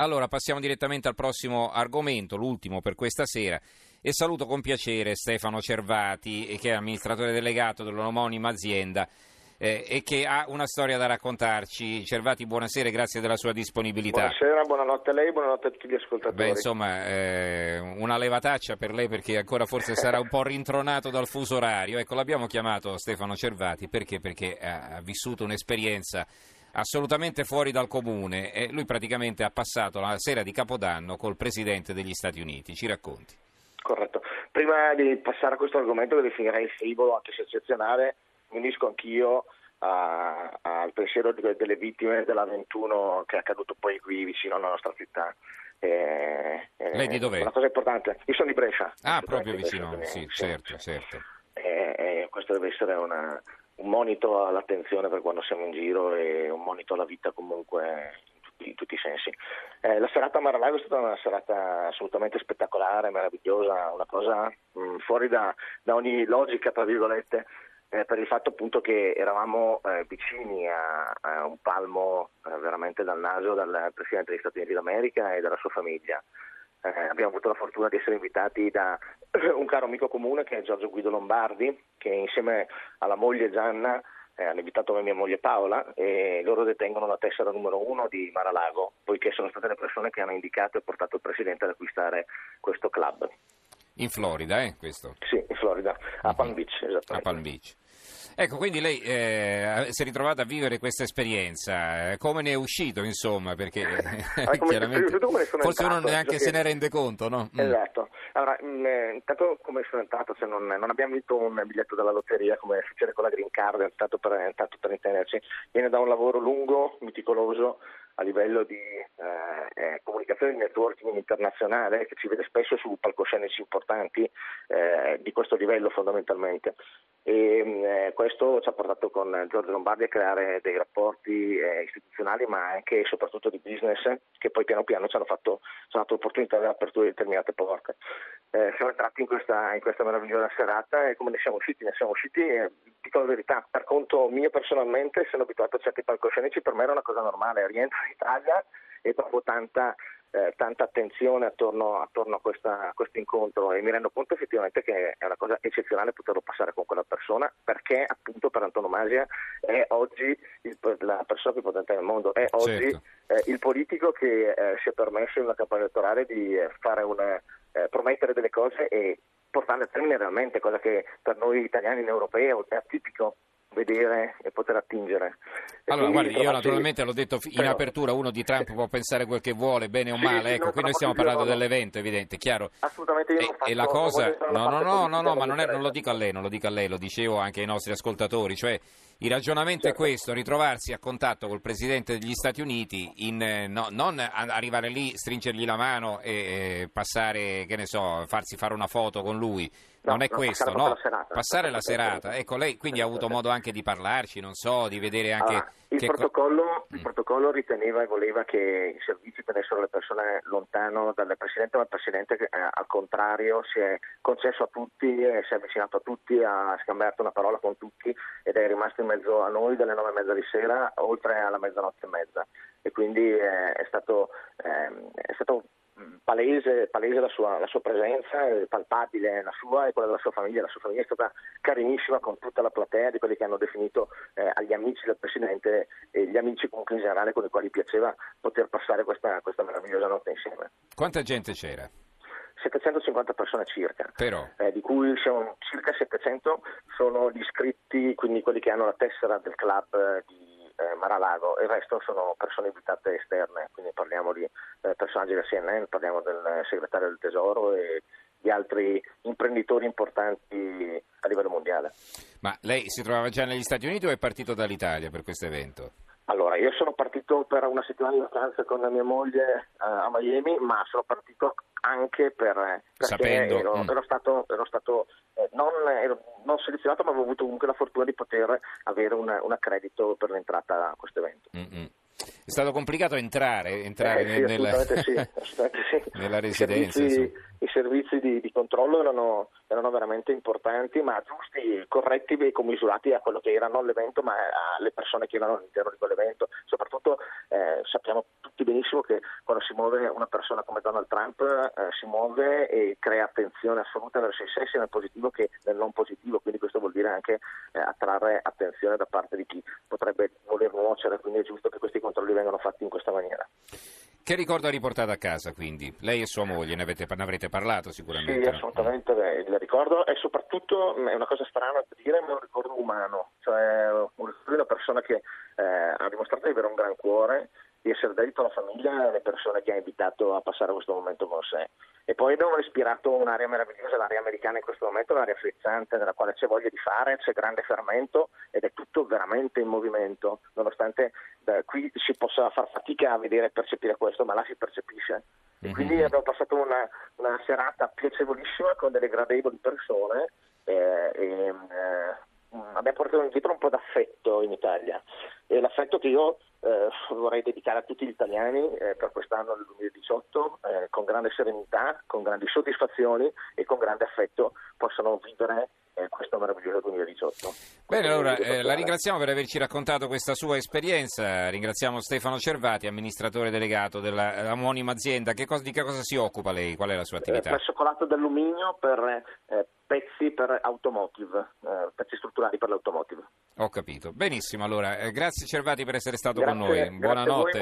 Allora passiamo direttamente al prossimo argomento, l'ultimo per questa sera. E saluto con piacere Stefano Cervati, che è amministratore delegato dell'omonima azienda eh, e che ha una storia da raccontarci. Cervati, buonasera e grazie della sua disponibilità. Buonasera, buonanotte a lei, buonanotte a tutti gli ascoltatori. Beh, insomma, eh, una levataccia per lei perché ancora forse sarà un po' rintronato dal fuso orario. Ecco, l'abbiamo chiamato Stefano Cervati perché? Perché ha vissuto un'esperienza assolutamente fuori dal comune e lui praticamente ha passato la sera di Capodanno col Presidente degli Stati Uniti. Ci racconti? Corretto. Prima di passare a questo argomento che definirei frivolo, anche se eccezionale, mi unisco anch'io al pensiero delle vittime della 21 che è accaduto poi qui vicino alla nostra città. Eh, Lei di dov'è? Una cosa importante, io sono di Brescia. Ah, proprio vicino, sì, certo, certo. Eh, eh, questo deve essere una, un monito all'attenzione per quando siamo in giro e un monito alla vita comunque in tutti, in tutti i sensi. Eh, la serata a Mar-a-Lago è stata una serata assolutamente spettacolare, meravigliosa, una cosa mh, fuori da, da, ogni logica, tra virgolette, eh, per il fatto appunto che eravamo eh, vicini a, a, un palmo eh, veramente dal naso dal Presidente degli Stati Uniti d'America e dalla sua famiglia. Eh, abbiamo avuto la fortuna di essere invitati da un caro amico comune che è Giorgio Guido Lombardi, che insieme alla moglie Gianna eh, hanno invitato mia moglie Paola e loro detengono la tessera numero uno di Maralago, poiché sono state le persone che hanno indicato e portato il Presidente ad acquistare questo club. In Florida, eh, questo? Sì, in Florida, a Palm Beach, esattamente. A Palm Beach. Ecco, quindi lei eh, si è ritrovata a vivere questa esperienza, come ne è uscito insomma, perché allora, chiaramente forse uno neanche se ne rende conto, no? Mm. Esatto, allora mh, eh, intanto come sono entrato, cioè non, non, abbiamo vinto un biglietto dalla lotteria come succede con la Green Card, tanto per, tanto per intenderci, viene da un lavoro lungo, meticoloso, a livello di eh, eh, comunicazione e networking internazionale che ci vede spesso su palcoscenici importanti eh, di questo livello fondamentalmente. E, mm, eh, questo ci ha portato con Giorgio Lombardi a creare dei rapporti eh, istituzionali ma anche e soprattutto di business che poi piano piano ci hanno fatto, ci hanno dato l'opportunità di apertura di determinate porte. Eh, siamo entrati in questa, in questa, meravigliosa serata e come ne siamo usciti? Ne siamo usciti, dico la verità, per conto mio personalmente, essendo abituato a certi palcoscenici, per me era una cosa normale, rientro Italia e trovo tanta, eh, tanta attenzione attorno, attorno a, questa, a, questo incontro e mi rendo conto effettivamente che è una cosa eccezionale poterlo passare con quella persona perché appunto per antonomasia è oggi il, la persona più potente del mondo, è oggi certo. eh, il politico che eh, si è permesso in una campagna elettorale di eh, una, eh, promettere delle cose e portarle a termine realmente, cosa che per noi italiani in europeo è atipico vedere e poter attingere. E allora, guardi, io naturalmente l'ho detto in Però, apertura, uno di Trump può pensare quel che vuole, bene o sì, male, ecco, qui noi stiamo parlando dell'evento, evidente, chiaro. Assolutamente io e, faccio, e la cosa, no, no, no, no, no, ma non, è, non, lo dico a lei, non lo dico a lei, lo dicevo anche ai nostri ascoltatori, cioè il ragionamento certo. è questo, ritrovarsi a contatto col Presidente degli Stati Uniti, in, no, non arrivare lì, stringergli la mano e, e passare, che ne so, farsi fare una foto con lui, No, non è questo, no? La serata, passare la serata. Ecco, lei quindi ha avuto modo anche di parlarci, non so, di vedere anche... Allora, il, protocollo, il, protocollo, riteneva e voleva che i servizi tenessero le persone lontano dal Presidente, ma il Presidente eh, al contrario si è concesso a tutti, eh, si è avvicinato a tutti, ha scambiato una parola con tutti ed è rimasto in mezzo a noi dalle nove e mezza di sera oltre alla mezzanotte e mezza e quindi eh, è stato, ehm, è stato palese, palese la, sua, la, sua, presenza, palpabile la sua e quella della sua famiglia. La sua famiglia è stata carinissima con tutta la platea di quelli che hanno definito eh, agli amici del Presidente e gli amici comunque in generale con i quali piaceva poter passare questa, questa meravigliosa notte insieme. Quanta gente c'era? 750 persone circa, eh, di cui siamo, circa 700 sono gli iscritti, quindi quelli che hanno la tessera del club eh, di eh, Maralago, il resto sono persone invitate esterne, quindi parliamo di eh, personaggi del CNN, parliamo del segretario del Tesoro e di altri imprenditori importanti a livello mondiale. Ma lei si trovava già negli Stati Uniti o è partito dall'Italia per questo evento? Allora, io sono partito per una settimana in vacanza con mia moglie uh, a Miami, ma sono partito anche per, perché Sapendo. ero, mm. ero stato, ero stato eh, non, ero, non, selezionato, ma avevo avuto comunque la fortuna di poter avere un, un accredito per l'entrata a questo evento. Mm-hmm. È stato complicato entrare, entrare eh, sì, nella, sì, nella, residenza. Servizi, i servizi di, di controllo erano, erano, veramente importanti, ma giusti, corretti e commisurati a quello che era non l'evento, ma alle persone che erano all'interno di quell'evento. Soprattutto eh, sappiamo tutti benissimo che quando si muove una persona come Donald Trump eh, si muove e crea attenzione assoluta verso i sé sia nel positivo che nel non positivo, quindi questo vuol dire anche eh, attrarre attenzione da parte di chi potrebbe voler nuocere, quindi è giusto che questi controlli vengano fatti in questa maniera. Che ricordo ha riportato a casa quindi? Lei e sua moglie ne, avete, ne avrete parlato sicuramente? Sì, assolutamente, beh, il ricordo è soprattutto, è una cosa strana da dire, ma è un ricordo umano, cioè una persona che eh, ha dimostrato di avere un gran cuore, di essere dedito alla famiglia e alle persone che ha invitato a passare questo momento con sé. E poi abbiamo respirato un'area meravigliosa, l'area americana in questo momento un'area frizzante nella quale c'è voglia di fare, c'è grande fermento ed è tutto veramente in movimento, nonostante eh, qui si possa far fatica a vedere e percepire questo, ma là si percepisce. E quindi mm-hmm. abbiamo passato una, una, serata piacevolissima con delle gradevoli persone eh, e eh, abbiamo portato indietro un po' d'affetto in Italia e l'affetto che io eh, vorrei dedicare a tutti gli italiani eh, per quest'anno del 2018 eh, con grande serenità, con grandi soddisfazioni e con grande affetto possano vivere questo meraviglioso 2018. Bene, allora eh, la ringraziamo per averci raccontato questa sua esperienza, ringraziamo Stefano Cervati, amministratore delegato dell'omonima azienda. Che cosa, di che cosa si occupa lei? Qual è la sua Eh, attività? presso colato d'alluminio per eh, pezzi per automotive, eh, pezzi strutturali per l'automotive. Ho capito. Benissimo, allora, eh, grazie Cervati per essere stato Grazie, con noi. buonanotte.